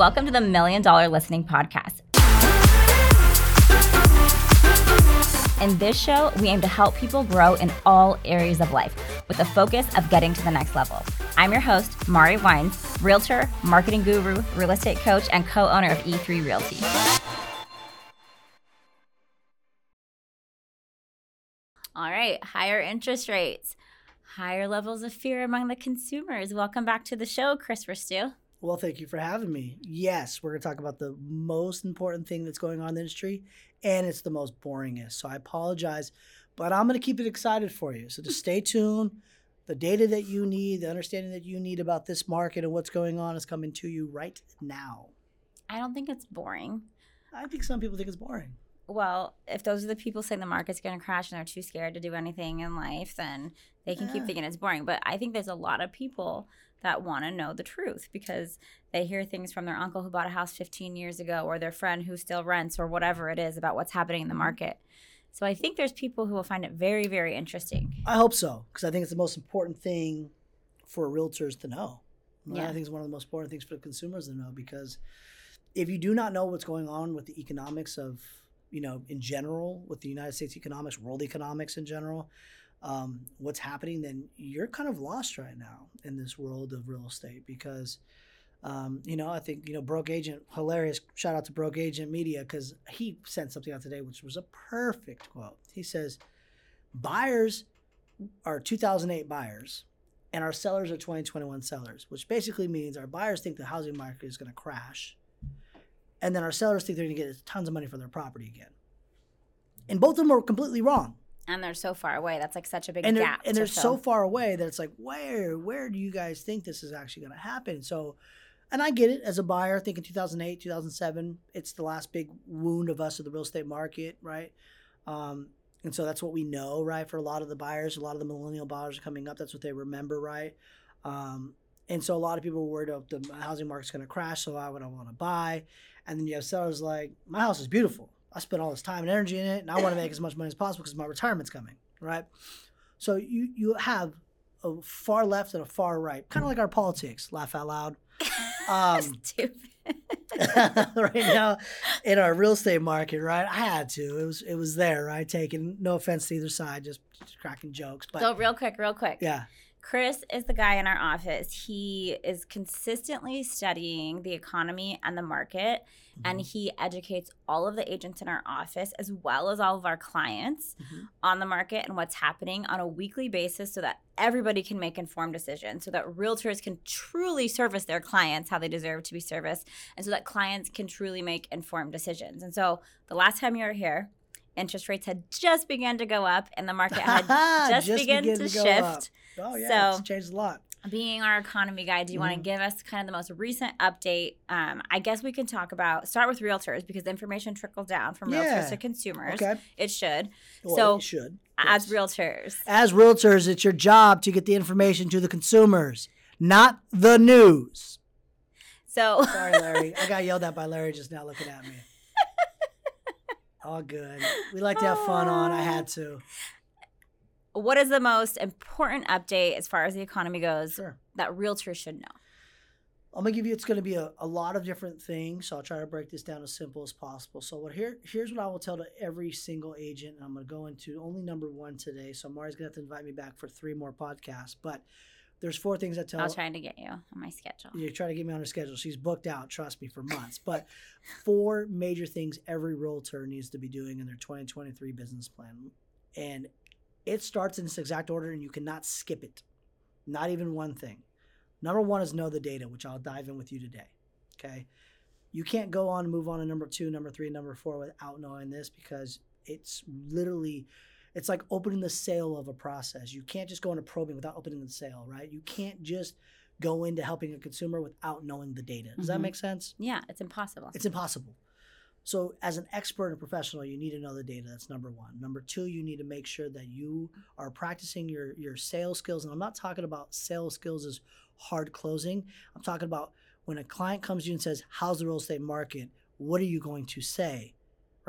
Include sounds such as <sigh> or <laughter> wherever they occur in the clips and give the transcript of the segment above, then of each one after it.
Welcome to the Million Dollar Listening Podcast. In this show, we aim to help people grow in all areas of life with the focus of getting to the next level. I'm your host, Mari Wines, realtor, marketing guru, real estate coach, and co owner of E3 Realty. All right, higher interest rates, higher levels of fear among the consumers. Welcome back to the show, Chris Verstu. Well, thank you for having me. Yes, we're going to talk about the most important thing that's going on in the industry, and it's the most boringest. So I apologize, but I'm going to keep it excited for you. So just <laughs> stay tuned. The data that you need, the understanding that you need about this market and what's going on is coming to you right now. I don't think it's boring. I think some people think it's boring. Well, if those are the people saying the market's going to crash and they're too scared to do anything in life, then they can Yeah. keep thinking it's boring. But I think there's a lot of people that want to know the truth because they hear things from their uncle who bought a house 15 years ago or their friend who still rents or whatever it is about what's happening in the mm-hmm. market. So I think there's people who will find it very, very interesting. I hope so, because I think it's the most important thing for realtors to know. And Yeah. I think it's one of the most important things for consumers to know because if you do not know what's going on with the economics of, you know, in general, with the United States economics, world economics in general, um, what's happening, then you're kind of lost right now in this world of real estate because, um, you know, I think, you know, Broke Agent, hilarious. Shout out to Broke Agent Media because he sent something out today, which was a perfect quote. He says, buyers are 2008 buyers and our sellers are 2021 sellers, which basically means our buyers think the housing market is going to crash. And then our sellers think they're going to get tons of money for their property again. And both of them are completely wrong. And they're so far away. That's like such a big And they're, gap. and they're so far away that it's like, where, where do you guys think this is actually going to happen? So, and I get it as a buyer, I think in 2008, 2007, it's the last big wound of us of the real estate market, right? Um, and so that's what we know, right? For a lot of the buyers, a lot of the millennial buyers are coming up. That's what they remember, right? Um, and so a lot of people were worried of the housing market's going to crash, so I would I want to buy? And then you have sellers like, my house is beautiful. I spent all this time and energy in it, and I want to make as much money as possible because my retirement's coming, right? So you you have a far left and a far right, kind of like our politics. Laugh out loud. <laughs> Um, <laughs> Stupid. <laughs> right now in our real estate market, right? I had to. It was it was there, right? Taking no offense to either side, just, just cracking jokes, but so real quick, real quick. yeah, Chris is the guy in our office. He is consistently studying the economy and the market, and Mm-hmm. he educates all of the agents in our office as well as all of our clients Mhm. on the market and what's happening on a weekly basis so that everybody can make informed decisions, so that realtors can truly service their clients how they deserve to be serviced, and so that clients can truly make informed decisions. And so the last time you were here, interest rates had just begun to go up and the market had <laughs> just, begun to, go shift. Oh yeah, So- it's changed a lot. being our economy guy, do you want to give us kind of the most recent update? Um, I guess we can talk about start with realtors because information trickled down from Yeah. realtors to consumers. Okay, It should. well, So, it should As realtors, as realtors, it's your job to get the information to the consumers, not the news. so Sorry, Larry. I got yelled at by Larry just now looking at me. All good. We like to have fun on. I had to. what is the most important update as far as the economy goes Sure. that realtors should know? I'm gonna give you. It's gonna be a, a lot of different things. So I'll try to break this down as simple as possible. So what here here's what I will tell to every single agent. And I'm gonna go into only number one today. So Mari's gonna have to invite me back for three more podcasts. But there's four things I tell. I was trying to get you on my schedule. You're trying to get me on her schedule. She's booked out, trust me, for months. But four major things every realtor needs to be doing in their 2023 business plan. And it starts in this exact order, and you cannot skip it. Not even one thing. Number one is know the data, which I'll dive in with you today. Okay. You can't go on and move on to number two, number three, number four without knowing this because it's literally it's like opening the sale of a process. You can't just go into probing without opening the sale, right? You can't just go into helping a consumer without knowing the data. Does that Mhm. make sense? Yeah, it's impossible. It's impossible. So, as an expert and professional, you need to know the data. That's number one. Number two, you need to make sure that you are practicing your your sales skills. And I'm not talking about sales skills as hard closing. I'm talking about when a client comes to you and says, "How's the real estate market?" What are you going to say?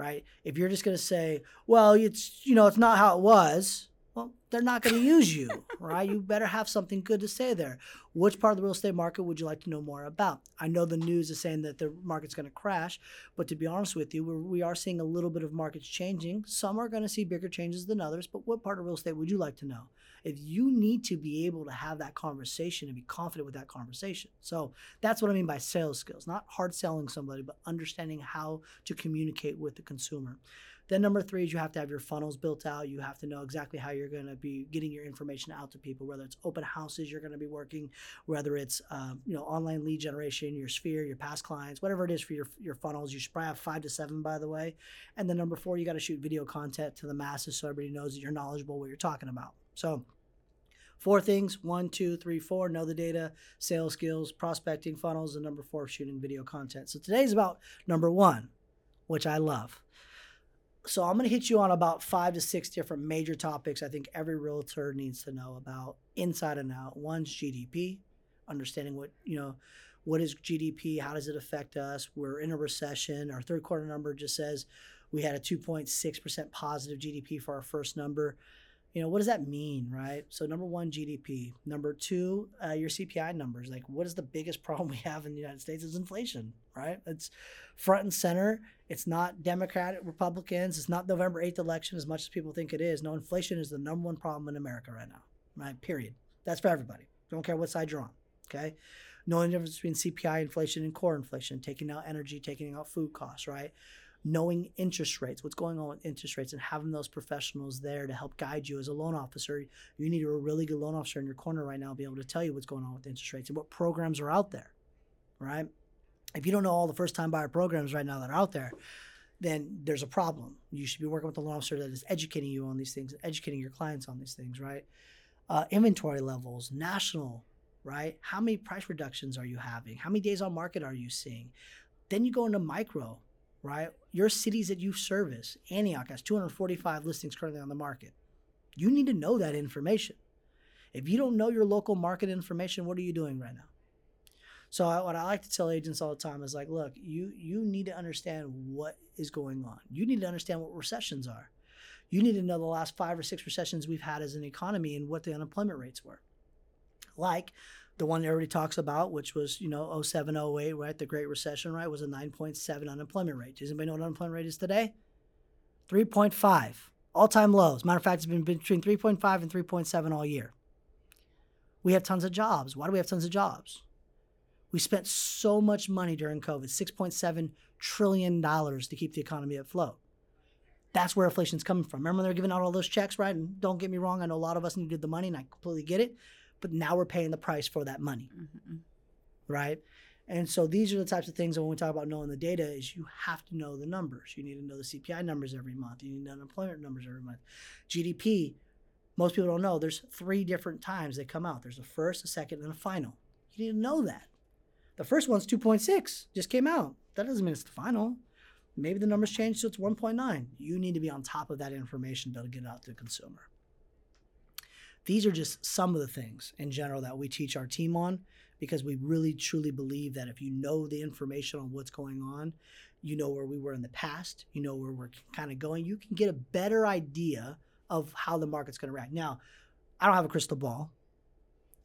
Right? If you're just going to say, "Well, it's you know, it's not how it was," well, they're not going to use you, <laughs> right? You better have something good to say there. Which part of the real estate market would you like to know more about? I know the news is saying that the market's going to crash, but to be honest with you, we're, we are seeing a little bit of markets changing. Some are going to see bigger changes than others, but what part of real estate would you like to know? If you need to be able to have that conversation and be confident with that conversation. So that's what I mean by sales skills, not hard selling somebody, but understanding how to communicate with the consumer. Then number three is you have to have your funnels built out. You have to know exactly how you're going to be getting your information out to people, whether it's open houses you're going to be working, whether it's um, you know online lead generation, your sphere, your past clients, whatever it is for your your funnels. You should probably have five to seven, by the way. And then number four, you got to shoot video content to the masses so everybody knows that you're knowledgeable what you're talking about. So. Four things one, two, three, four know the data, sales skills, prospecting funnels, and number four, shooting video content. So today's about number one, which I love so I'm going to hit you on about five to six different major topics I think every realtor needs to know about inside and out. One's GDP, understanding what, you know, what is GDP? How does it affect us? We're in a recession. Our third quarter number just says we had a 2.6% positive GDP for our first number you know what does that mean right? So number one gdp number two uh, your cpi numbers. Like what is the biggest <laughs> problem we have in the united states is inflation right? It's front and center. It's not democrat republicans. It's not november 8th election as much as people think it is. No inflation is the number one problem in america right now right? Period. That's for everybody. Don't care what side you're on okay? Knowing the difference between cpi inflation and core inflation taking out energy taking out food costs right knowing interest rates, what's going on with interest rates, and having those professionals there to help guide you as a loan officer. You need a really good loan officer in your corner right now be able to tell you what's going on with interest rates and what programs are out there, right? If you don't know all the first time buyer programs right now that are out there, then there's a problem. You should be working with a loan officer that is educating you on these things, educating your clients on these things, right? Uh, inventory levels, national, right? How many price reductions are you having? How many days on market are you seeing? Then you go into micro, right? Your cities that you service, Antioch has 245 listings currently on the market. You need to know that information. If you don't know your local market information, what are you doing right now? So I, what I like to tell agents all the time is like, look, you you need to understand what is going on. You need to understand what recessions are. You need to know the last five or six recessions we've had as an economy and what the unemployment rates were. Like the one everybody talks about, which was, you know, 07, 08, right? The Great Recession, right? Was a 9.7 unemployment rate. Does anybody know what unemployment rate is today? 3.5. All time lows. Matter of fact, it's been between 3.5 and 3.7 all year. We have tons of jobs. Why do we have tons of jobs? We spent so much money during COVID, $6.7 trillion to keep the economy afloat. That's where inflation's coming from. Remember they're giving out all those checks, right? And don't get me wrong, I know a lot of us needed the money and I completely get it but now we're paying the price for that money. Mm-hmm. Right? And so these are the types of things that when we talk about knowing the data is you have to know the numbers. You need to know the CPI numbers every month. You need to unemployment numbers every month. GDP, most people don't know there's three different times they come out. There's a first, a second, and a final. You need to know that. The first one's 2.6, just came out. That doesn't mean it's the final. Maybe the numbers changed so it's 1.9. You need to be on top of that information to be able to get it out to the consumer. These are just some of the things in general that we teach our team on because we really truly believe that if you know the information on what's going on, you know where we were in the past, you know where we're kind of going, you can get a better idea of how the market's going to react. Now, I don't have a crystal ball.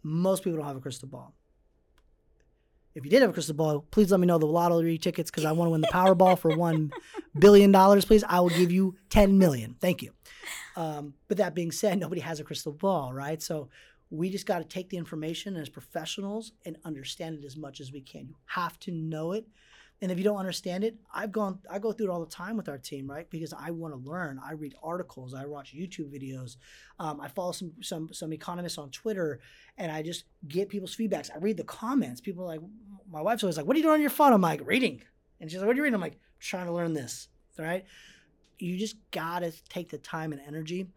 Most people don't have a crystal ball. If you did have a crystal ball, please let me know the lottery tickets because I want to win the Powerball for one billion dollars. Please, I will give you ten million. Thank you. Um, but that being said, nobody has a crystal ball, right? So we just got to take the information as professionals and understand it as much as we can. You have to know it and if you don't understand it, I've gone, I go through it all the time with our team, right? Because I want to learn. I read articles, I watch YouTube videos, um, I follow some some some economists on Twitter, and I just get people's feedbacks. I read the comments. People are like, my wife's always like, "What are you doing on your phone?" I'm like, "Reading," and she's like, "What are you reading?" I'm like, "Trying to learn this." Right? You just gotta take the time and energy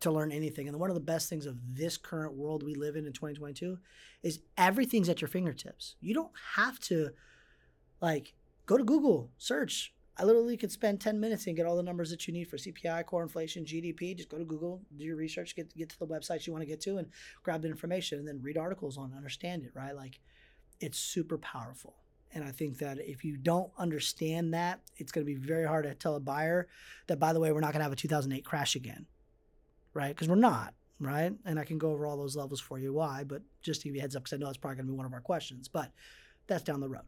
to learn anything. And one of the best things of this current world we live in in 2022 is everything's at your fingertips. You don't have to like, go to Google, search. I literally could spend 10 minutes and get all the numbers that you need for CPI, core inflation, GDP. Just go to Google, do your research, get, get to the websites you want to get to, and grab the information, and then read articles on, it, understand it, right? Like, it's super powerful. And I think that if you don't understand that, it's going to be very hard to tell a buyer that, by the way, we're not going to have a 2008 crash again. right? Because we're not, right? And I can go over all those levels for you why, but just to give you a heads up because I know that's probably going to be one of our questions. But that's down the road.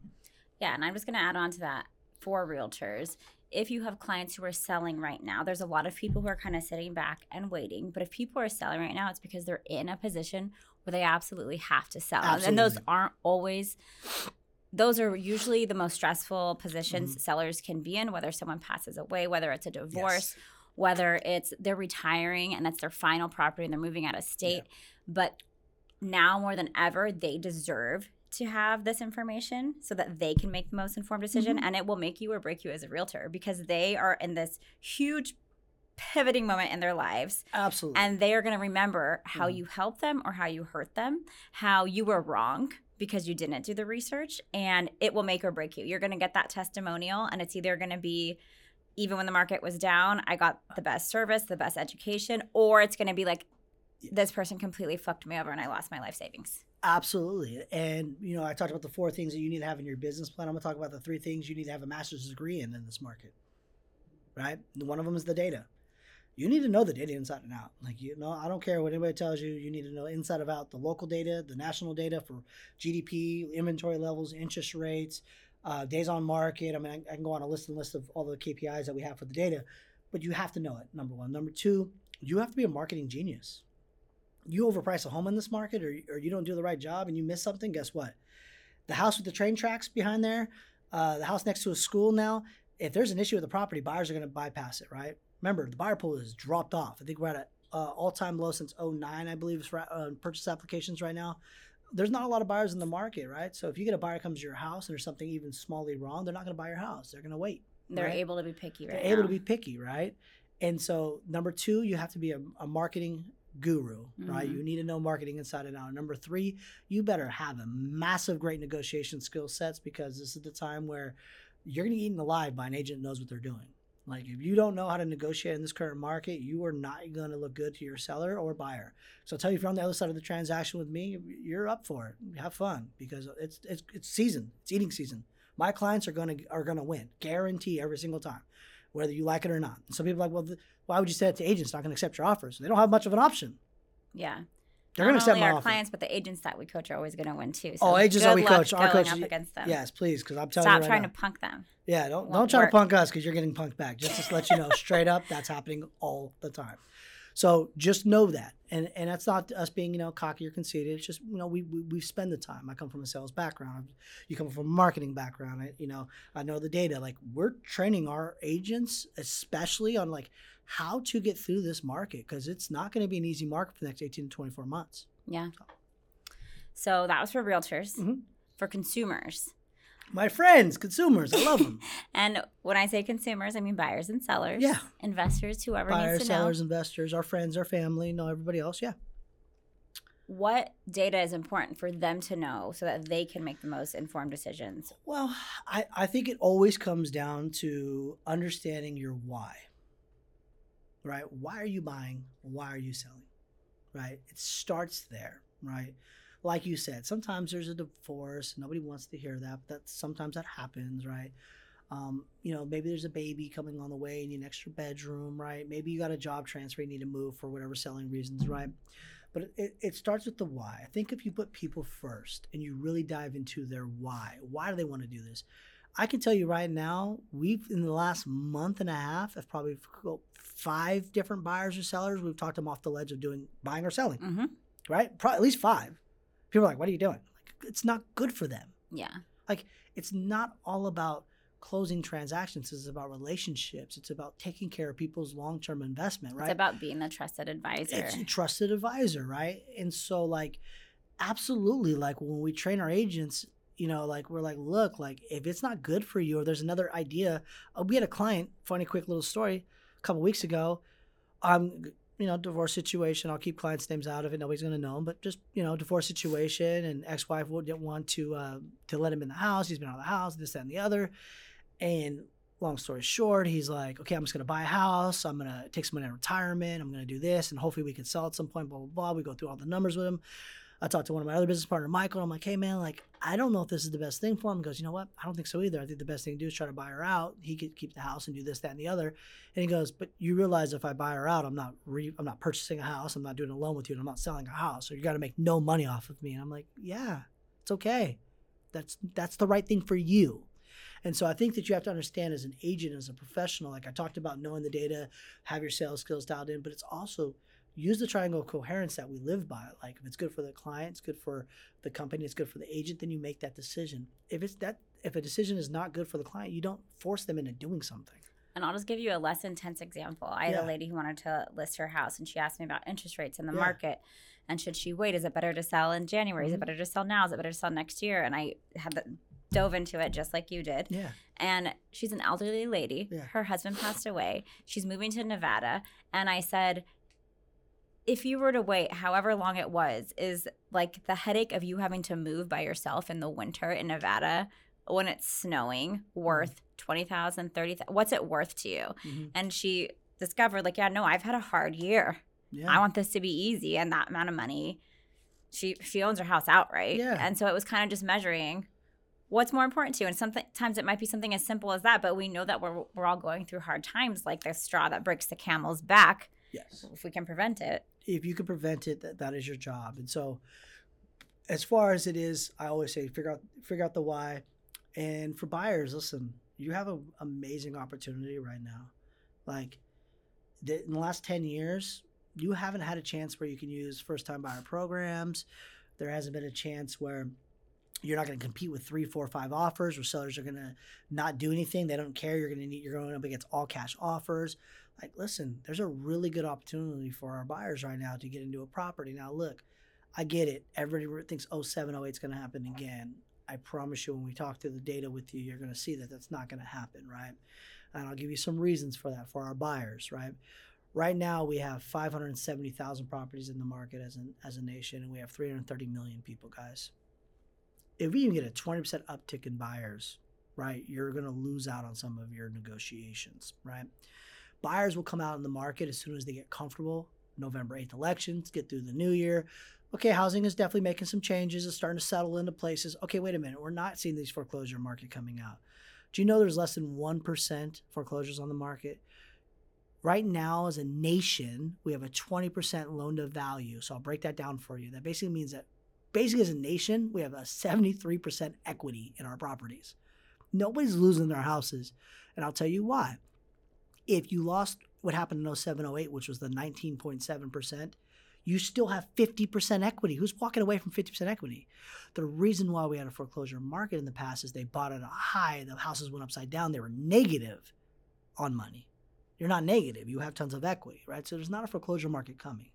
Yeah, and I'm just going to add on to that for realtors. If you have clients who are selling right now, there's a lot of people who are kind of sitting back and waiting. But if people are selling right now, it's because they're in a position where they absolutely have to sell. Absolutely. And those aren't always those are usually the most stressful positions Mm-hmm. sellers can be in, whether someone passes away, whether it's a divorce, Yes. whether it's they're retiring and that's their final property and they're moving out of state. But now more than ever, they deserve to have this information so that they can make the most informed decision Mm-hmm. and it will make you or break you as a realtor because they are in this huge pivoting moment in their lives Absolutely. and they are going to remember how Mhm. you helped them or how you hurt them, how you were wrong because you didn't do the research, and it will make or break you. You're going to get that testimonial, and it's either going to be even when the market was down, I got the best service, the best education, or it's going to be like this person completely fucked me over and I lost my life savings. Absolutely. And, you know, I talked about the four things that you need to have in your business plan. I'm going to talk about the three things you need to have a master's degree in in this market. Right? One of them is the data. You need to know the data inside and out. Like, you know, I don't care what anybody tells you. You need to know inside of out the local data, the national data for GDP, inventory levels, interest rates, uh, days on market. I mean, I, I can go on a list and list of all the KPIs that we have for the data, but you have to know it, number one. Number two, you have to be a marketing genius you overprice a home in this market or, or you don't do the right job and you miss something, guess what? The house with the train tracks behind there, uh, the house next to a school now, if there's an issue with the property, buyers are going to bypass it, right? Remember, the buyer pool has dropped off. I think we're at an uh, all-time low since 09, I believe, for uh, purchase applications right now. There's not a lot of buyers in the market, right? So if you get a buyer comes to your house and there's something even smallly wrong, they're not going to buy your house. They're going to wait. They're Right. able to be picky right They're able to be picky, right? And so number two, you have to be a, a marketing guru, right? Mhm. You need to know marketing inside and out. Number three, you better have a massive, great negotiation skill sets because this is the time where you're going to get eaten alive by an agent that knows what they're doing. Like if you don't know how to negotiate in this current market, you are not going to look good to your seller or buyer. So I'll tell you, if you're on the other side of the transaction with me, you're up for it. Have fun because it's it's it's season. It's eating season. My clients are gonna are gonna win, guarantee every single time, whether you like it or not. Some people are like, well, th- why would you say that to agents? Not going to accept your offers. They don't have much of an option. yeah. They're going to accept my our offer. clients, but the agents that we coach are always going to win too. Oh, agents that we coach, our going coaches- up against them. Yes, please, because I'm telling Stop you right trying now. to punk them. Yeah, don't don't try work. to punk us because you're getting punked back. Just to let you know, straight up, that's happening all the time. So just know that, and and that's not us being you know cocky or conceited. It's just you know we we, we spend the time. I come from a sales background. You come from a marketing background. I, you know I know the data. Like we're training our agents, especially on like how to get through this market because it's not going to be an easy market for the next 18 to 24 months. Yeah. So that was for realtors. Mhm. For consumers. My friends, consumers, I love them. <laughs> And when I say consumers, I mean buyers and sellers. Yeah. Investors, whoever Buyers, needs to sellers, know investors, our friends, our family, know everybody else. Yeah. what data is important for them to know so that they can make the most informed decisions. Well, I, I think it always comes down to understanding your why. Right? Why are you buying? Why are you selling? Right? It starts there, right? Like you said, sometimes there's a divorce. Nobody wants to hear that, but that sometimes that happens, right? Um, you know, maybe there's a baby coming on the way and you need an extra bedroom, right? Maybe you got a job transfer, you need to move for whatever selling reasons, right? But it, it starts with the why. I think if you put people first and you really dive into their why, why do they want to do this? I can tell you right now, we've in the last month and a half have probably five different buyers or sellers. We've talked them off the ledge of doing buying or selling, Mm-hmm. right? Probably at least five. People are like, "What are you doing?" Like, it's not good for them. Yeah. Like, it's not all about closing transactions. It's about relationships. It's about taking care of people's long term investment, right? It's about being a trusted advisor. it's a trusted advisor, right? And so like absolutely like when we train our agents, you know, like we're like, look, like if it's not good for you or there's another idea. Uh, we had a client, funny quick little story, a couple weeks ago. Um, you know, divorce situation. I'll keep clients' names out of it. Nobody's gonna know them, but just you know, divorce situation. And ex-wife wouldn't want to uh, to let him in the house. He's been out of the house, this, that, and the other. And long story short, he's like, okay, I'm just gonna buy a house. I'm gonna take some money of retirement. I'm gonna do this, and hopefully we can sell at some point. Blah blah blah. We go through all the numbers with him. I talked to one of my other business partner, Michael. I'm like, hey man, like I don't know if this is the best thing for him. He goes, you know what? I don't think so either. I think the best thing to do is try to buy her out. He could keep the house and do this, that, and the other. And he goes, but you realize if I buy her out, I'm not re- I'm not purchasing a house. I'm not doing a loan with you, and I'm not selling a house. So you got to make no money off of me. And I'm like, yeah, it's okay. That's that's the right thing for you. And so I think that you have to understand as an agent, as a professional, like I talked about knowing the data, have your sales skills dialed in, but it's also use the triangle of coherence that we live by. Like if it's good for the client, it's good for the company, it's good for the agent, then you make that decision. If it's that if a decision is not good for the client, you don't force them into doing something. And I'll just give you a less intense example. I had Yeah. a lady who wanted to list her house and she asked me about interest rates in the Yeah. market. And should she wait? Is it better to sell in January? Is Mhm. it better to sell now? Is it better to sell next year? And I had the, dove into it just like you did. Yeah. And she's an elderly lady. Yeah. Her husband passed away. She's moving to Nevada. And I said, if you were to wait however long it was, is like the headache of you having to move by yourself in the winter in Nevada when it's snowing worth 20,000, 30,000? What's it worth to you? Mhm. And she discovered, like, yeah, no, I've had a hard year. Yeah. I want this to be easy and that amount of money. She she owns her house outright. Yeah. And so it was kind of just measuring what's more important to you. And sometimes it might be something as simple as that, but we know that we're we're all going through hard times, like the straw that breaks the camel's back. yes. If we can prevent it. If you can prevent it, that, that is your job. And so, as far as it is, I always say figure out figure out the why. And for buyers, listen, you have an amazing opportunity right now. Like in the last ten years, you haven't had a chance where you can use first time buyer programs. There hasn't been a chance where you're not going to compete with three, four, five offers, where sellers are going to not do anything. They don't care. You're going to need. You're going up against all cash offers like listen there's a really good opportunity for our buyers right now to get into a property. Now look i get it. Everybody thinks 07 08 is going to happen again. I promise you when we talk through the data with you you're going to see that that's not going to happen right? And i'll give you some reasons for that for our buyers right? Right now we have 570000 properties in the market as, an, as a nation and we have 330 million people guys. If we even get a 20% uptick in buyers right you're going to lose out on some of your negotiations right buyers will come out in the market as soon as they get comfortable. November 8th elections, get through the new year. Okay, housing is definitely making some changes. It's starting to settle into places. Okay, wait a minute. We're not seeing these foreclosure market coming out. Do you know there's less than 1% foreclosures on the market? Right now, as a nation, we have a 20% loan to value. So I'll break that down for you. That basically means that, basically, as a nation, we have a 73% equity in our properties. Nobody's losing their houses. And I'll tell you why if you lost what happened in 07 08 which was the 19.7% you still have 50% equity. Who's walking away from 50% equity? The reason why we had a foreclosure market in the past is they bought at a high the houses went upside down they were negative on money. You're not negative you have tons of equity right? So there's not a foreclosure market coming.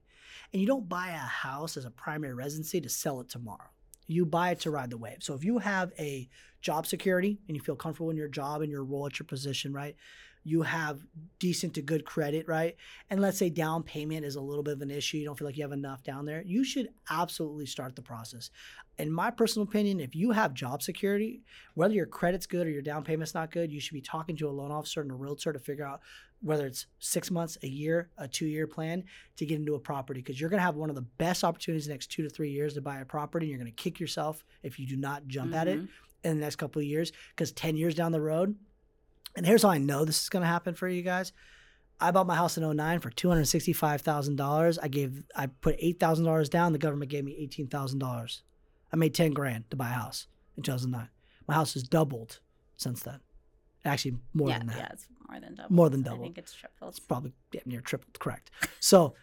And you don't buy a house as a primary residency to sell it tomorrow. You buy it to ride the wave. So if you have a job security and you feel comfortable in your job and your role at your position right you have decent to good credit, right? And let's say down payment is a little bit of an issue, you don't feel like you have enough down there, you should absolutely start the process. In my personal opinion, if you have job security, whether your credit's good or your down payment's not good, you should be talking to a loan officer and a realtor to figure out whether it's six months, a year, a two year plan to get into a property because you're going to have one of the best opportunities the next two to three years to buy a property. And you're going to kick yourself if you do not jump at it Mhm. in the next couple of years because 10 years down the road, and here's how I know this is going to happen for you guys. I bought my house in 09 for $265,000. I gave I put $8,000 down, the government gave me $18,000. I made 10 grand to buy a house in 2009. My house has doubled since then. Actually more yeah, than that. yeah, it's more than double. More than double. I think it's tripled. It's probably yeah, near tripled, correct. So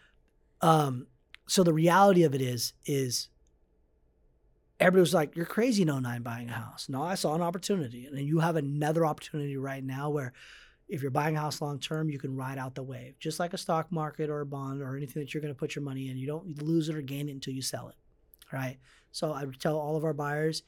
um so the reality of it is is everybody was like, You're crazy in 09 buying a house. No, I saw an opportunity. And then you have another opportunity right now where if you're buying a house long term, you can ride out the wave. Just like a stock market or a bond or anything that you're going to put your money in. You don't lose it or gain it until you sell it. Right. So I would tell all of our buyers,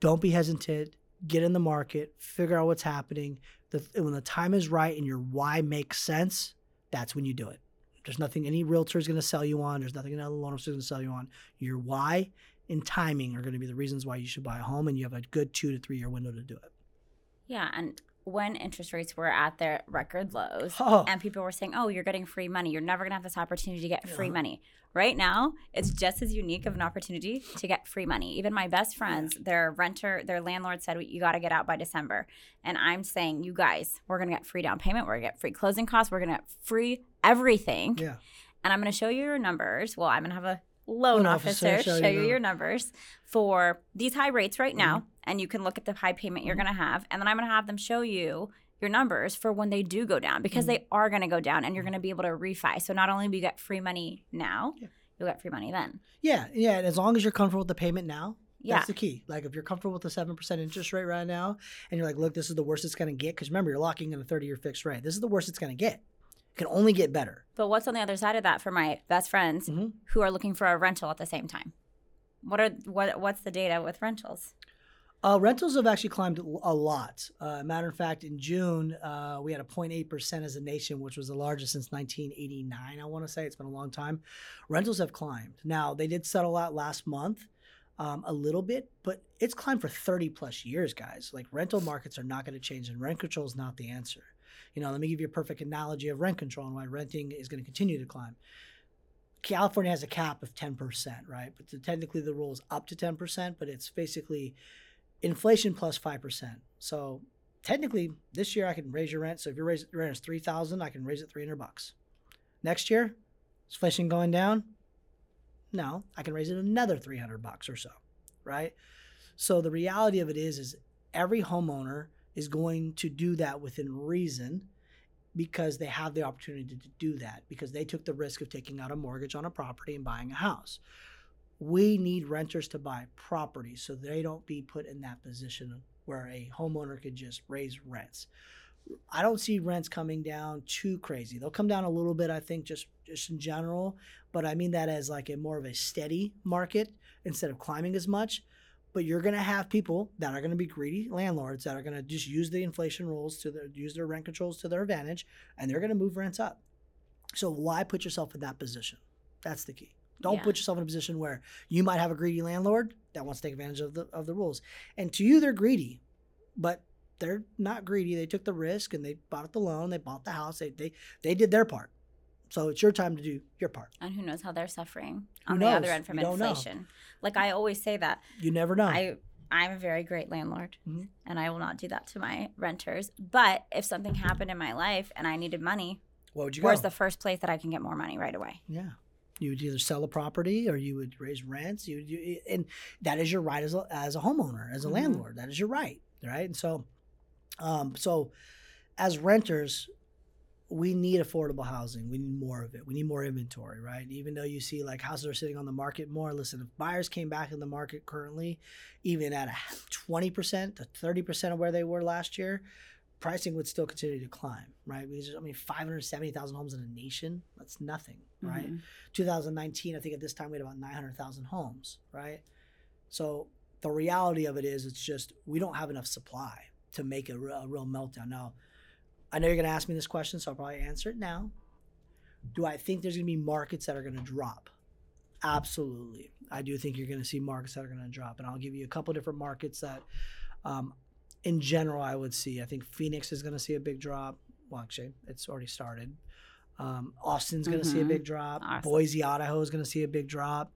don't be hesitant. Get in the market, figure out what's happening. The, when the time is right and your why makes sense, that's when you do it. There's nothing any realtor is going to sell you on. There's nothing another loan officer is going to sell you on. Your why and timing are going to be the reasons why you should buy a home, and you have a good two to three year window to do it. Yeah, and when interest rates were at their record lows Oh. and people were saying, "Oh, you're getting free money. You're never going to have this opportunity to get free money." Right now, it's just as unique of an opportunity to get free money. Even my best friends, their renter, their landlord said, "You got to get out by December." And I'm saying, "You guys, we're going to get free down payment. We're going to get free closing costs. We're going to get free everything." Yeah. And I'm going to show you your numbers. Well, I'm going to have a loan Loan officer, officer show, show you you your numbers for these high rates right now. Mm-hmm. And you can look at the high payment you're going to have. And then I'm going to have them show you your numbers for when they do go down because Mm-hmm. they are going to go down and you're going to be able to refi. So not only do you get free money now, Yeah. you'll get free money then. Yeah, yeah. And as long as you're comfortable with the payment now, Yeah. that's the key. Like if you're comfortable with the seven percent interest rate right now, and you're like, look, this is the worst it's gonna get. Because remember, you're locking in a 30 year fixed rate. This is the worst it's gonna get. Can only get better. But what's on the other side of that for my best friends Mhm. who are looking for a rental at the same time? What are what what's the data with rentals? Uh, rentals have actually climbed a lot. Uh, matter of fact, in June, uh, we had a 0.8% as a nation, which was the largest since 1989, I want to say. It's been a long time. Rentals have climbed. Now, they did settle out last month um, a little bit, but it's climbed for 30 plus years, guys. Like rental markets are not going to change, and rent control is not the answer. You know, let me give you a perfect analogy of rent control and why renting is going to continue to climb. California has a cap of 10%, right? But the, technically the rule is up to 10%, but it's basically inflation plus 5%. So technically this year I can raise your rent. So if your rent is 3000 I can raise it 300 bucks. Next year, is inflation going down? No, I can raise it another 300 bucks or so, right? So the reality of it is, is every homeowner is going to do that within reason because they have the opportunity to do that because they took the risk of taking out a mortgage on a property and buying a house. We need renters to buy property so they don't be put in that position where a homeowner could just raise rents. I don't see rents coming down too crazy. They'll come down a little bit, I think, just just in general, but I mean that as like a more of a steady market instead of climbing as much. But you're going to have people that are going to be greedy landlords that are going to just use the inflation rules to their use their rent controls to their advantage, and they're going to move rents up. So why put yourself in that position? That's the key. Don't Yeah. put yourself in a position where you might have a greedy landlord that wants to take advantage of the of the rules. And to you, they're greedy, but they're not greedy. They took the risk and they bought the loan, they bought the house, they they they did their part. So it's your time to do your part. And who knows how they're suffering Who on the other end from You don't know. inflation. Like I always say that You never know. I I'm a very great landlord Mhm. and I will not do that to my renters. But if something happened in my life and I needed money, what would you where's go? the first place that I can get more money right away? Yeah. You would either sell a property or you would raise rents. You, you and that is your right as a, as a homeowner, as a Mhm. landlord. That is your right, right? And so, um, so as renters, we need affordable housing. We need more of it. We need more inventory, right? Even though you see like houses are sitting on the market more. Listen, if buyers came back in the market currently, even at a twenty percent to thirty percent of where they were last year, pricing would still continue to climb, right? Because I mean, five hundred seventy thousand homes in a nation. That's nothing, right? Mhm. 2019, I think at this time we had about 900,000 homes, right? So the reality of it is, it's just we don't have enough supply to make a, a real meltdown. Now, I know you're going to ask me this question, so I'll probably answer it now. Do I think there's going to be markets that are going to drop? Absolutely. I do think you're going to see markets that are going to drop. And I'll give you a couple different markets that, um, in general, I would see. I think Phoenix is going to see a big drop. Well, actually, it's already started. Um, Austin's going to see a big drop. Awesome. Boise, Idaho is going to see a big drop.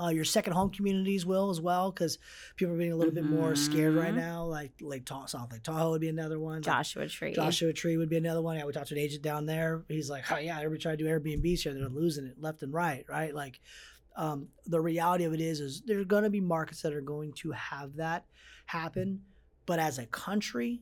Uh, your second home communities will as well because people are being a little bit more scared right Mhm. now. Like Lake Tahoe, South Lake Tahoe would be another one. Like, Joshua Tree. Joshua Tree would be another one. Yeah, we talked to an agent down there. He's like, oh yeah, everybody trying to do Airbnbs here. They're losing it left and right, right? Like, um, the reality of it is, is there's going to be markets that are going to have that happen. But as a country,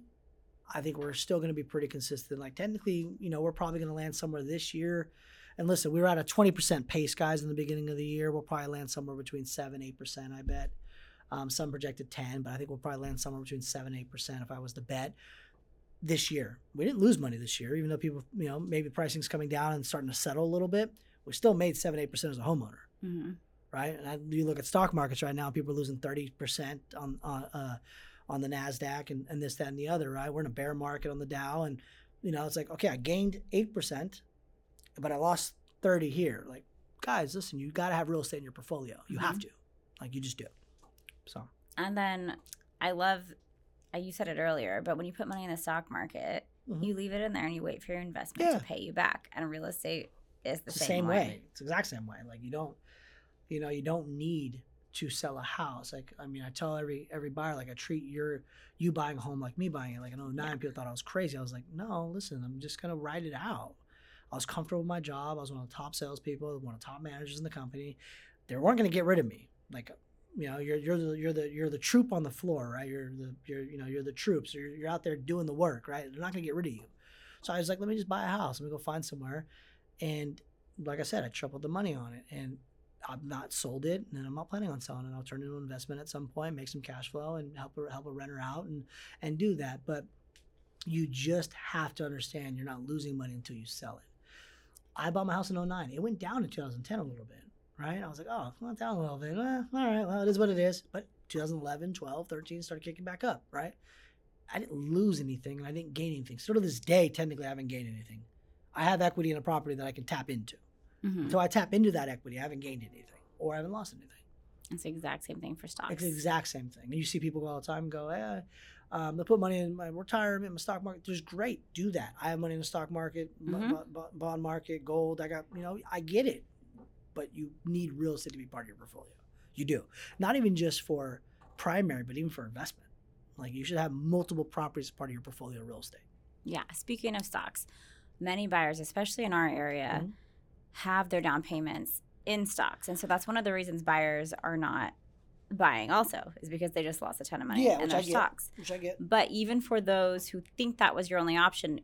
I think we're still going to be pretty consistent. Like technically, you know, we're probably going to land somewhere this year. And listen, we were at a 20% pace, guys, in the beginning of the year. We'll probably land somewhere between 7 8%, I bet. Um, some projected 10, but I think we'll probably land somewhere between 7 8% if I was to bet this year. We didn't lose money this year, even though people, you know, maybe pricing's coming down and starting to settle a little bit. We still made 7 8% as a homeowner hmm right? And I, you look at stock markets right now, people are losing thirty percent on on uh, on the Nasdaq and, and this, that, and the other, right? We're in a bear market on the Dow, and you know it's like okay, I gained eight percent, but I lost thirty here. Like, guys, listen, you got to have real estate in your portfolio. You have Mhm. to, like, you just do. So And then I love uh, you said it earlier, but when you put money in the stock market, Mhm. you leave it in there and you wait for your investment Yeah. to pay you back. And real estate is the it's same, the same way. way. It's the exact same way. Like you don't, you know, you don't need to sell a house. Like I mean, I tell every every buyer like I treat your you buying a home like me buying it. Like in 09, people thought I was crazy. I was like, no, listen, I'm just gonna ride it out. I was comfortable with my job. I was one of the top salespeople, one of the top managers in the company. They weren't gonna get rid of me. Like you know, you're you're the you're the you're the troop on the floor, right? You're the you're you know you're the troops. You're you're out there doing the work, right? They're not gonna get rid of you. So I was like, let me just buy a house. Let me go find somewhere. And like I said, I tripled the money on it, and I've not sold it, and I'm not planning on selling it. I'll turn it into an investment at some point, make some cash flow, and help a, help a renter out, and and do that. But you just have to understand you're not losing money until you sell it. I bought my house in 09. It went down in 2010 a little bit, right? I was like, oh, it went down a little bit. Eh, all right, well, it is what it is. But 2011, 12, 13 started kicking back up, right? I didn't lose anything, and I didn't gain anything. Still to this day, technically, I haven't gained anything. I have equity in a property that I can tap into. Mhm. Until I tap into that equity, I haven't gained anything or I haven't lost anything. It's the exact same thing for stocks. It's the exact same thing. And you see people go all the time go, eh, um, they put money in my retirement, my stock market. There's great. Do that. I have money in the stock market, Mhm. b- b- bond market, gold. I got, you know, I get it. But you need real estate to be part of your portfolio. You do. Not even just for primary, but even for investment. Like you should have multiple properties as part of your portfolio of real estate. Yeah. Speaking of stocks, many buyers, especially in our area, Mhm. have their down payments in stocks. And so that's one of the reasons buyers are not buying also is because they just lost a ton of money Yeah, in their stocks. Which I get. But even for those who think that was your only option,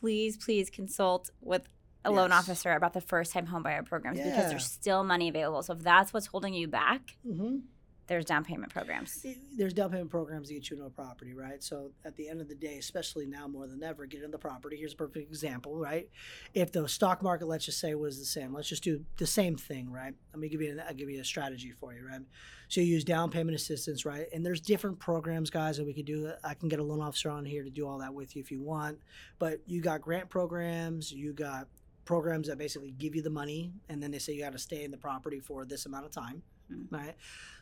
please, please consult with a loan Yes. officer about the first time homebuyer programs because there's still money available. So if that's what's holding you back, hmm there's down payment programs. Eh, there's down payment programs to get you into a property, right? So at the end of the day, especially now more than ever, get into the property. Here's a perfect example, right? If the stock market, let's just say, was the same, let's just do the same thing, right? Let me give you, an, I'll give you a strategy for you, right? So you use down payment assistance, right? And there's different programs, guys, that we could do. I can get a loan officer on here to do all that with you if you want. But you got grant programs, you got programs that basically give you the money, and then they say you got to stay in the property for this amount of time. Right?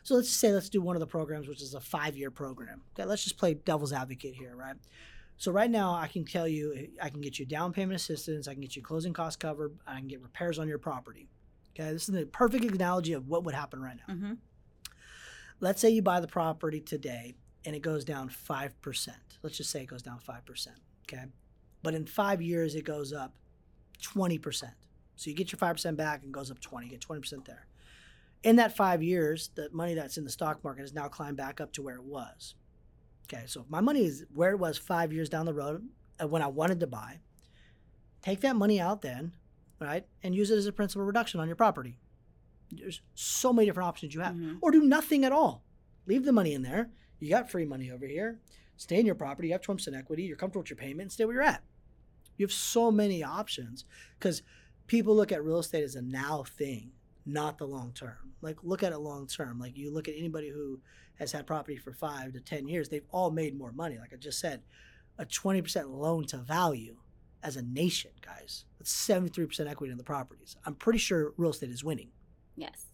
So let's say let's do one of the programs, which is a five-year program. Okay, let's just play devil's advocate here, right? So right now, I can tell you, I can get you down payment assistance, I can get you closing costs covered, I can get repairs on your property. Okay, this is the perfect analogy of what would happen right now. hmm Let's say you buy the property today and it goes down five percent. Let's just say it goes down five percent. Okay, but in five years it goes up twenty percent. So you get your five percent back and goes up twenty. You get twenty percent there. In that five years, the money that's in the stock market has now climbed back up to where it was. Okay, so if my money is where it was five years down the road uh, when I wanted to buy, take that money out then, right, and use it as a principal reduction on your property. There's so many different options you have, Mhm. or do nothing at all. Leave the money in there. You got free money over here. Stay in your property. You have 20% equity. You're comfortable with your payment. And stay where you're at. You have so many options because people look at real estate as a now thing, not the long term. Like look at it long term. Like you look at anybody who has had property for five to ten years, they've all made more money. Like I just said, a 20% loan to value as a nation, guys. That's 73% equity in the properties. I'm pretty sure real estate is winning. Yes.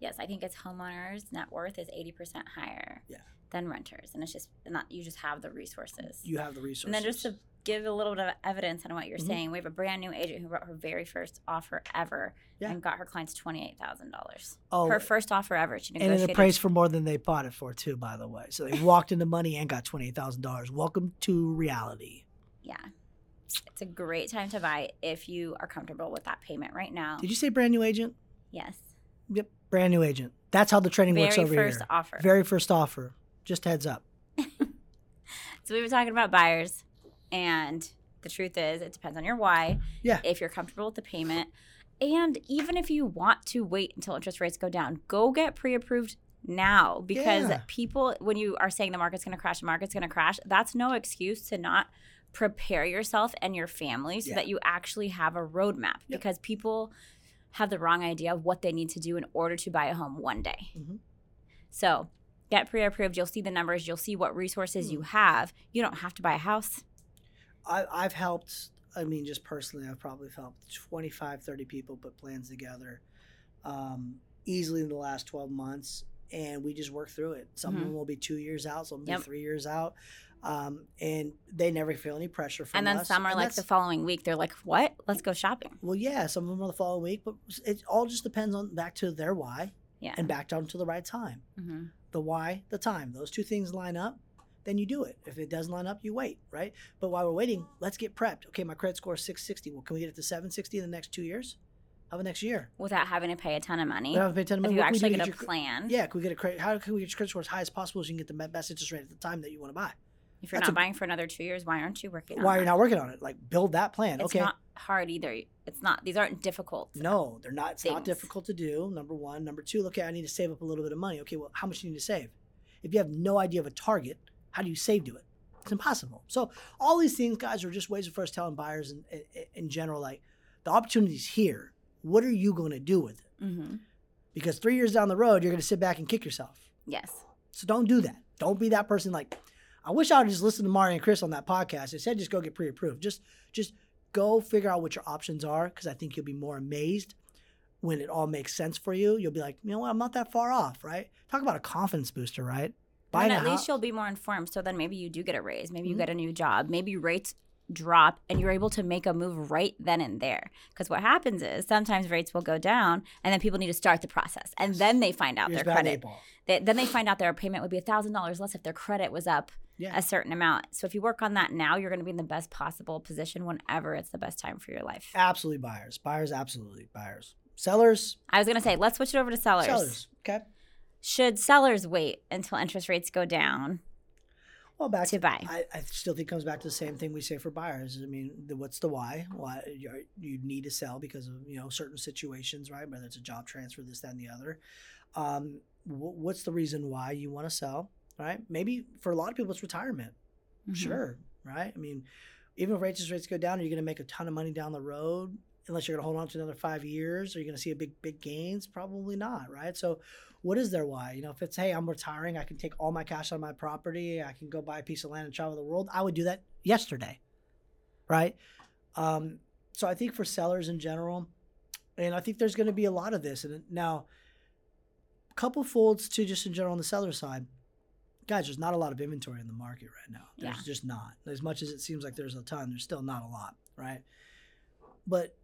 Yes, I think it's homeowners' net worth is 80% higher Yeah. than renters. And it's just not, you just have the resources. You have the resources. And then just to give a little bit of evidence on what you're Mhm. saying, we have a brand new agent who wrote her very first offer ever Yeah. and got her clients $28,000. oh, Her first offer ever. She and it appraised for more than they bought it for too by the way so they walked into money and got $28000 welcome to reality yeah. It's a great time to buy if you are comfortable with that payment right now. did you say brand new agent Yes. yep brand new agent that's how the training Very works over here. Very first offer. very first offer just heads up <laughs> So we were talking about buyers, and the truth is, it depends on your why. Yeah. If you're comfortable with the payment, and even if you want to wait until interest rates go down, go get pre-approved now because Yeah. people, when you are saying the market's going to crash, the market's going to crash, that's no excuse to not prepare yourself and your family so Yeah. that you actually have a roadmap. Yep. Because people have the wrong idea of what they need to do in order to buy a home one day. Mhm. So get pre-approved. You'll see the numbers. You'll see what resources Hmm. you have. You don't have to buy a house. I, i've helped i mean just personally i've probably helped 25 30 people put plans together um, easily in the last 12 months and we just work through it. Some of Mhm. them will be two years out, some will Yep. be three years out, um, and they never feel any pressure from and then us. some are and like the following week. They're like, "What? Let's go shopping." well, yeah, some of them are the following week, but it all just depends on back to their why Yeah. and back down to the right time. hmm The why, the time. Those two things line up, then you do it. If it doesn't line up, you wait, right? But while we're waiting, let's get prepped. Okay, my credit score is 660. Well, can we get it to 760 in the next two years? How about next year? Without having to pay a ton of money. Don't have to pay 10 if money. you What can we actually to get a your plan. Yeah, can we get a credit? How can we get your credit score as high as possible so you can get the best interest rate at the time that you want to buy? If you're That's not a- buying for another two years, why aren't you working? Why are you not working on it? Like build that plan. It's okay. not hard either. It's not. These aren't difficult. no, they're not. It's not difficult to do. Number one. Number two. Okay, I need to save up a little bit of money. Okay, well, how much do you need to save? If you have no idea of a target, how do you save to it? It's impossible. So all these things, guys, are just ways of first telling buyers in, in, in general, like the opportunity's here. What are you going to do with it? hmm Because three years down the road, you're going to sit back and kick yourself. Yes. So don't do that. Don't be that person. Like, I wish I would just listen to Mari and Chris on that podcast. They said just go get pre-approved. Just, just go figure out what your options are because I think you'll be more amazed when it all makes sense for you. You'll be like, you know what, I'm not that far off, right? Talk about a confidence booster, right? And a at least house- you'll be more informed. So then maybe you do get a raise. Maybe you Mhm. get a new job. Maybe rates drop and you're able to make a move right then and there. Because what happens is sometimes rates will go down and then people need to start the process. And then they find out Here's their behind the eight credit. They, then they find out their payment would be $1,000 less if their credit was up Yeah. a certain amount. So if you work on that now, you're going to be in the best possible position whenever it's the best time for your life. Absolutely buyers. Buyers, absolutely buyers. Sellers, I was going to say, let's switch it over to sellers. sellers. Okay. Should sellers wait until interest rates go down Well, back to buy? I, I still think it comes back to the same thing we say for buyers. I mean, the, what's the why? Why you need to sell because of you know certain situations, right? Whether it's a job transfer, this, that, and the other. Um, wh- what's the reason why you want to sell? Right? Maybe for a lot of people, it's retirement. Mhm. Sure, right? I mean, even if interest rates go down, are you going to make a ton of money down the road? Unless you're going to hold on to another five years, are you going to see a big, big gains? Probably not, right? So, what is their why? You know, if it's hey, I'm retiring, I can take all my cash on my property, I can go buy a piece of land and travel the world. I would do that yesterday, right? Um, so I think for sellers in general, and I think there's going to be a lot of this. And now, a couple folds to just in general on the seller side guys, there's not a lot of inventory in the market right now. There's Yeah. just not. As much as it seems like there's a ton, there's still not a lot, right? But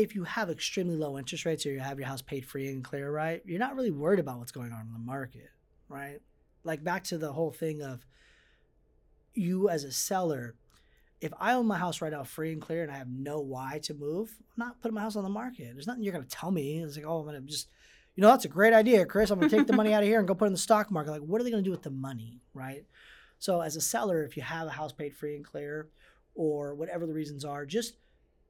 if you have extremely low interest rates or you have your house paid free and clear, right, you're not really worried about what's going on in the market, right? Like back to the whole thing of you as a seller, if I own my house right now free and clear and I have no why to move, I'm not putting my house on the market. There's nothing you're going to tell me. It's like, oh, I'm going to just you know, that's a great idea, Chris. I'm going to take the money out of here and go put it in the stock market. Like, what are they going to do with the money, right? So, as a seller, if you have a house paid free and clear, or whatever the reasons are, just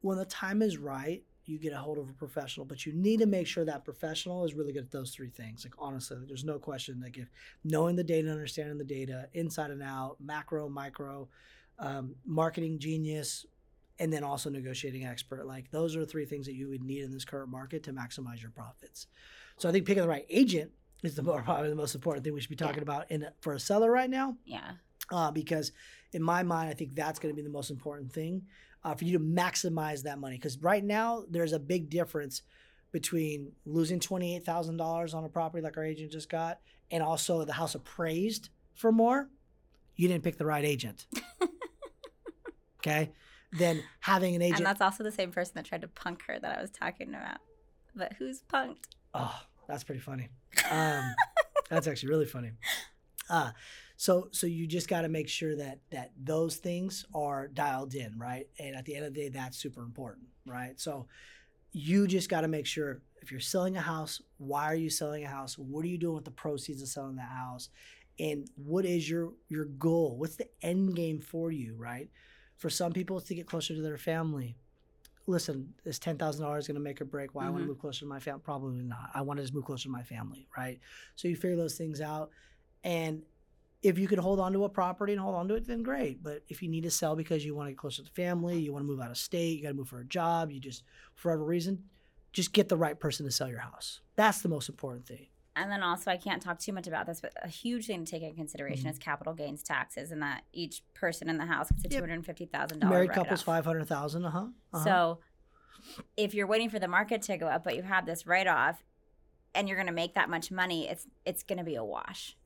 when the time is right, you get a hold of a professional. But you need to make sure that professional is really good at those three things. Like, honestly, there's no question. Like, if knowing the data, understanding the data inside and out, macro, micro, um, marketing genius, and then also negotiating expert. Like, those are the three things that you would need in this current market to maximize your profits. So I think picking the right agent is the more, <laughs> probably the most important thing we should be talking Yeah. about in for a seller right now, Yeah. uh, because in my mind, I think that's going to be the most important thing uh, for you to maximize that money. Because right now, there's a big difference between losing twenty eight thousand dollars on a property like our agent just got, and also the house appraised for more. You didn't pick the right agent. <laughs> okay, then having an agent. And that's also the same person that tried to punk her that I was talking about. But who's punked? Oh, that's pretty funny. Um, that's actually really funny. Uh, so so you just got to make sure that that those things are dialed in, right? And at the end of the day, that's super important, right? So you just got to make sure if you're selling a house, why are you selling a house? What are you doing with the proceeds of selling that house? And what is your your goal? What's the end game for you, right? For some people, it's to get closer to their family listen, is ten thousand dollars going to make or break why I want to mm-hmm. move closer to my family? Probably not. I want to just move closer to my family, right? So you figure those things out, and if you can hold on to a property and hold on to it, then great. But if you need to sell because you want to get closer to the family, you want to move out of state, you got to move for a job, you just for whatever reason, just get the right person to sell your house. That's the most important thing. And then also, I can't talk too much about this, but a huge thing to take into consideration Mhm. is capital gains taxes, and that each person in the house gets a two hundred fifty thousand dollars. Married couples, five hundred thousand. Uh huh. So, if you're waiting for the market to go up, but you have this write off, and you're going to make that much money, it's it's going to be a wash.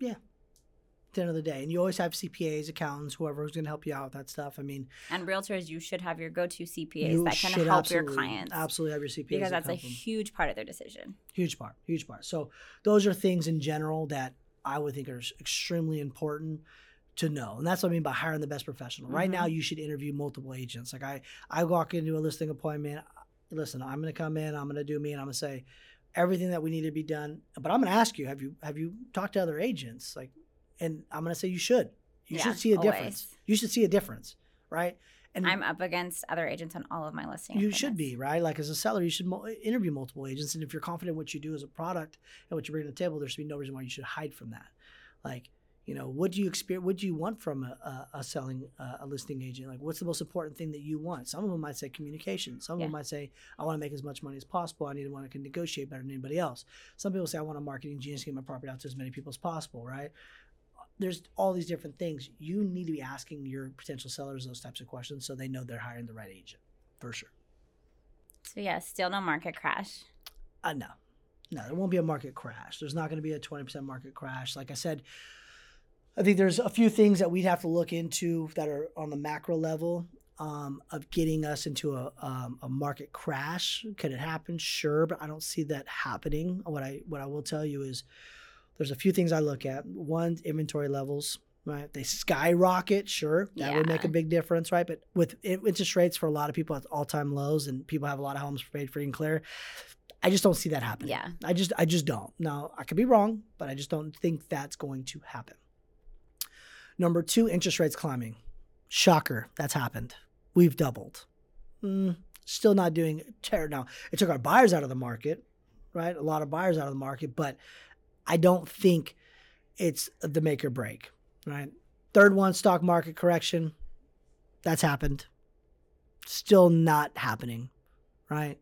At the end of the day, and you always have CPAs, accountants, whoever's going to help you out with that stuff. I mean, And realtors, you should have your go-to CPAs that can help your clients Absolutely have your CPAs because that that's a them. huge part of their decision. huge part, huge part. So those are things in general that I would think are extremely important to know, and that's what I mean by hiring the best professional. Right Mhm. now, you should interview multiple agents. Like I, I walk into a listing appointment. Listen, I'm going to come in. I'm going to do me, and I'm going to say everything that we need to be done. But I'm going to ask you, have you have you talked to other agents? Like, and I'm going to say you should. You Yeah, should see a difference. You should see a difference, right? And I'm up against other agents on all of my listings. you should be right. Like as a seller, you should mo- interview multiple agents, and if you're confident in what you do as a product and what you bring to the table, there should be no reason why you should hide from that. Like, you know, what do you experience? What do you want from a, a, a selling uh, a listing agent? Like, what's the most important thing that you want? Some of them might say communication. Some of them might say, I want to make as much money as possible. I need one that can negotiate better than anybody else. Some people say, I want a marketing genius to get my property out to as many people as possible. Right? There's all these different things. You need to be asking your potential sellers those types of questions so they know they're hiring the right agent for sure. So yeah, still no market crash. Uh, no, no, there won't be a market crash. There's not going to be a 20% market crash. Like I said, I think there's a few things that we'd have to look into that are on the macro level um, of getting us into a, um, a market crash. Could it happen? Sure, but I don't see that happening. What I what I will tell you is there's a few things I look at. One, inventory levels. Right, they skyrocket. Sure, that would make a big difference, right? But with interest rates for a lot of people at all time lows, and people have a lot of homes paid free and clear, I just don't see that happening. Yeah. I just I just don't. Now I could be wrong, but I just don't think that's going to happen. Number two, interest rates climbing. Shocker, that's happened. We've doubled. Mm, still not doing terrible. Now it took our buyers out of the market, right? A lot of buyers out of the market, but I don't think it's the make or break, right? Third one, stock market correction. That's happened. Still not happening, right?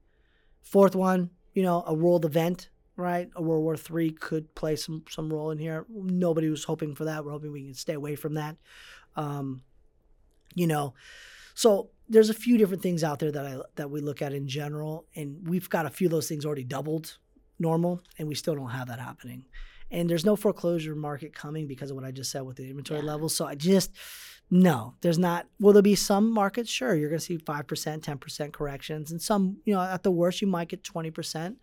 Fourth one, you know, a world event, right? A World War III could play some some role in here. Nobody was hoping for that. We're hoping we can stay away from that. Um, you know, so there's a few different things out there that I that we look at in general, and we've got a few of those things already doubled normal, and we still don't have that happening. And there's no foreclosure market coming because of what I just said with the inventory Yeah. levels. So I just no, there's not. Will there be some markets? Sure, you're going to see five percent, ten percent corrections, and some, you know, at the worst, you might get twenty percent.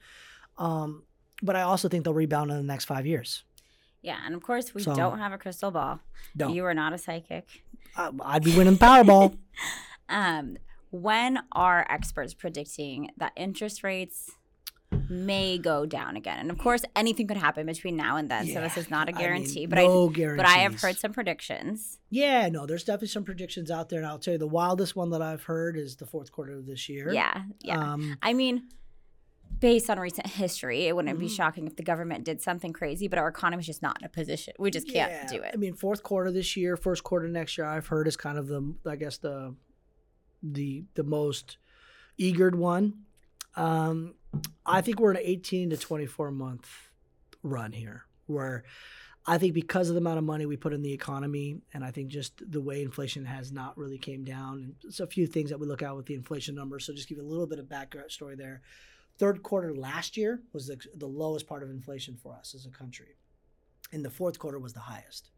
Um, but I also think they'll rebound in the next five years. Yeah, and of course we So- don't have a crystal ball. Don't. You are not a psychic. I, I'd be winning the Powerball. <laughs> Um, when are experts predicting that interest rates may go down again? And of course, anything could happen between now and then. so this is not a I mean, guarantee. but no I guarantees. but I have heard some predictions. Yeah, no, there's definitely some predictions out there, and I'll tell you the wildest one that I've heard is the fourth quarter of this year. Yeah, yeah. Um, I mean, based on recent history, it wouldn't be Mhm. shocking if the government did something crazy, but our economy is just not in a position. We just can't yeah, do it. I mean, fourth quarter this year, first quarter next year, I've heard is kind of the, I guess the, the the most eagered one. Um, I think we're in an 18 to 24 month run here, where I think because of the amount of money we put in the economy, and I think just the way inflation has not really came down, and it's a few things that we look at with the inflation numbers. So just give you a little bit of background story there. Third quarter last year was the, the lowest part of inflation for us as a country, and the fourth quarter was the highest.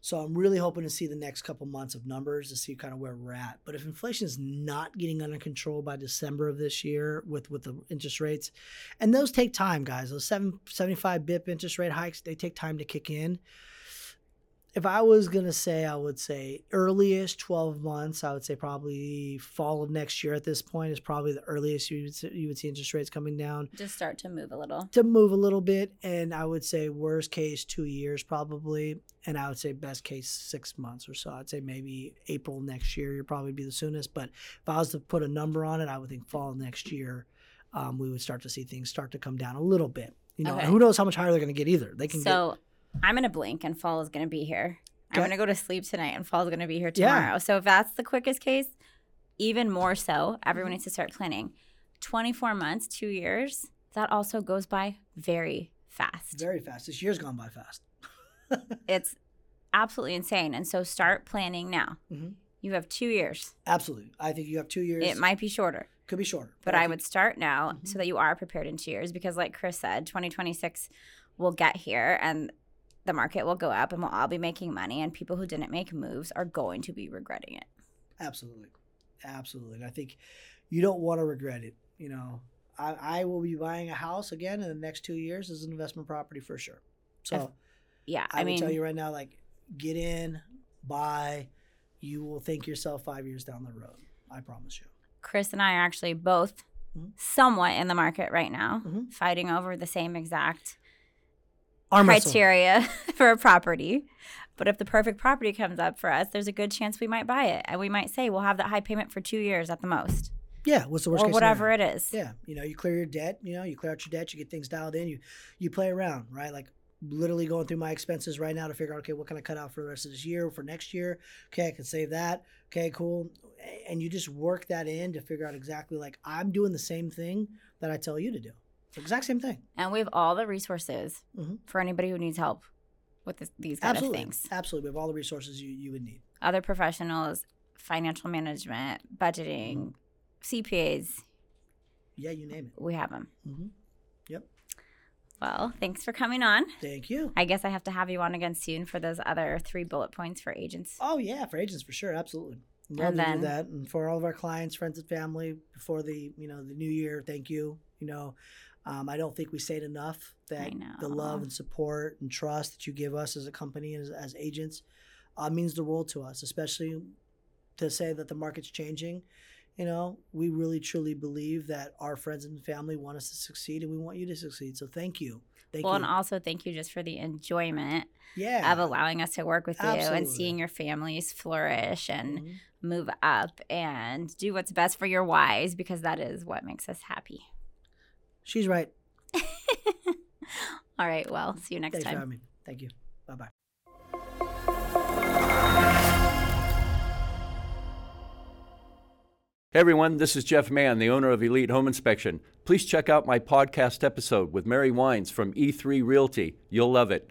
So I'm really hoping to see the next couple months of numbers to see kind of where we're at. But if inflation is not getting under control by December of this year with with the interest rates, and those take time, guys. Those seven, 75 bip interest rate hikes, they take time to kick in. If I was gonna say, I would say earliest 12 months. I would say probably fall of next year. At this point, is probably the earliest you would see, you would see interest rates coming down just start to move a little. to move a little bit and i would say worst case two years probably and i would say best case six months or so i'd say maybe april next year you'd probably be the soonest but if i was to put a number on it i would think fall next year um, we would start to see things start to come down a little bit you know Okay. and who knows how much higher they're going to get either they can So I'm gonna blink and fall is gonna be here. I'm gonna go to sleep tonight and fall is gonna be here Yeah. tomorrow. So if that's the quickest case, even more so, Mm-hmm. everyone needs to start planning. 24 months, two years, that also goes by very fast. very fast this year's gone by fast <laughs> it's absolutely insane. And so start planning now. Mhm. You have two years. absolutely i think you have two years It might be shorter. Could be shorter. but I think- would start now so that you are prepared in two years because, like Chris said, 2026 will get here and the market will go up and we'll all be making money, and people who didn't make moves are going to be regretting it. Absolutely. Absolutely. And I think you don't want to regret it. You know, I, I will be buying a house again in the next two years as an investment property for sure. So If- Yeah, I, I, mean, tell you right now, like, get in, buy. You will thank yourself five years down the road. I promise you. Chris and I are actually both Mhm. somewhat in the market right now, Mhm. fighting over the same exact. Criteria <laughs> for a property. But if the perfect property comes up for us, there's a good chance we might buy it. And we might say we'll have that high payment for two years at the most, Yeah. What's the worst or whatever scenario? it is. Yeah, you know, you clear your debt. You know, you clear out your debt. You get things dialed in. You you play around, right? Like literally going through my expenses right now to figure out, okay, what can I cut out for the rest of this year, for next year? Okay, I can save that. Okay, cool. And you just work that in to figure out exactly like I'm doing the same thing that I tell you to do. Exact same thing. And we have all the resources Mhm. for anybody who needs help with this, these kind Absolutely, of things. absolutely. We have all the resources you you would need. Other professionals, financial management, budgeting, CPAs, Yeah, you name it. we have them. hmm Yep. Well, thanks for coming on. Thank you. I guess I have to have you on again soon for those other three bullet points for agents. Oh yeah, for agents for sure, absolutely. Love And to then- do that, and for all of our clients, friends, and family before the you know the new year, thank you. You know, um, I don't think we say it enough that the love and support and trust that you give us as a company and as, as agents uh, means the world to us, especially to say that the market's changing. You know, we really truly believe that our friends and family want us to succeed, and we want you to succeed. So thank you, thank well, you. and also thank you just for the enjoyment yeah, of allowing us to work with you and seeing your families flourish and Mhm. move up and do what's best for your wives because that is what makes us happy. She's right. <laughs> All right. Well, see you next Thanks for time. having me. Thank you. Bye bye. Hey everyone, this is Jeff Mann, the owner of Elite Home Inspection. Please check out my podcast episode with Mari Wines from E3 Realty. You'll love it.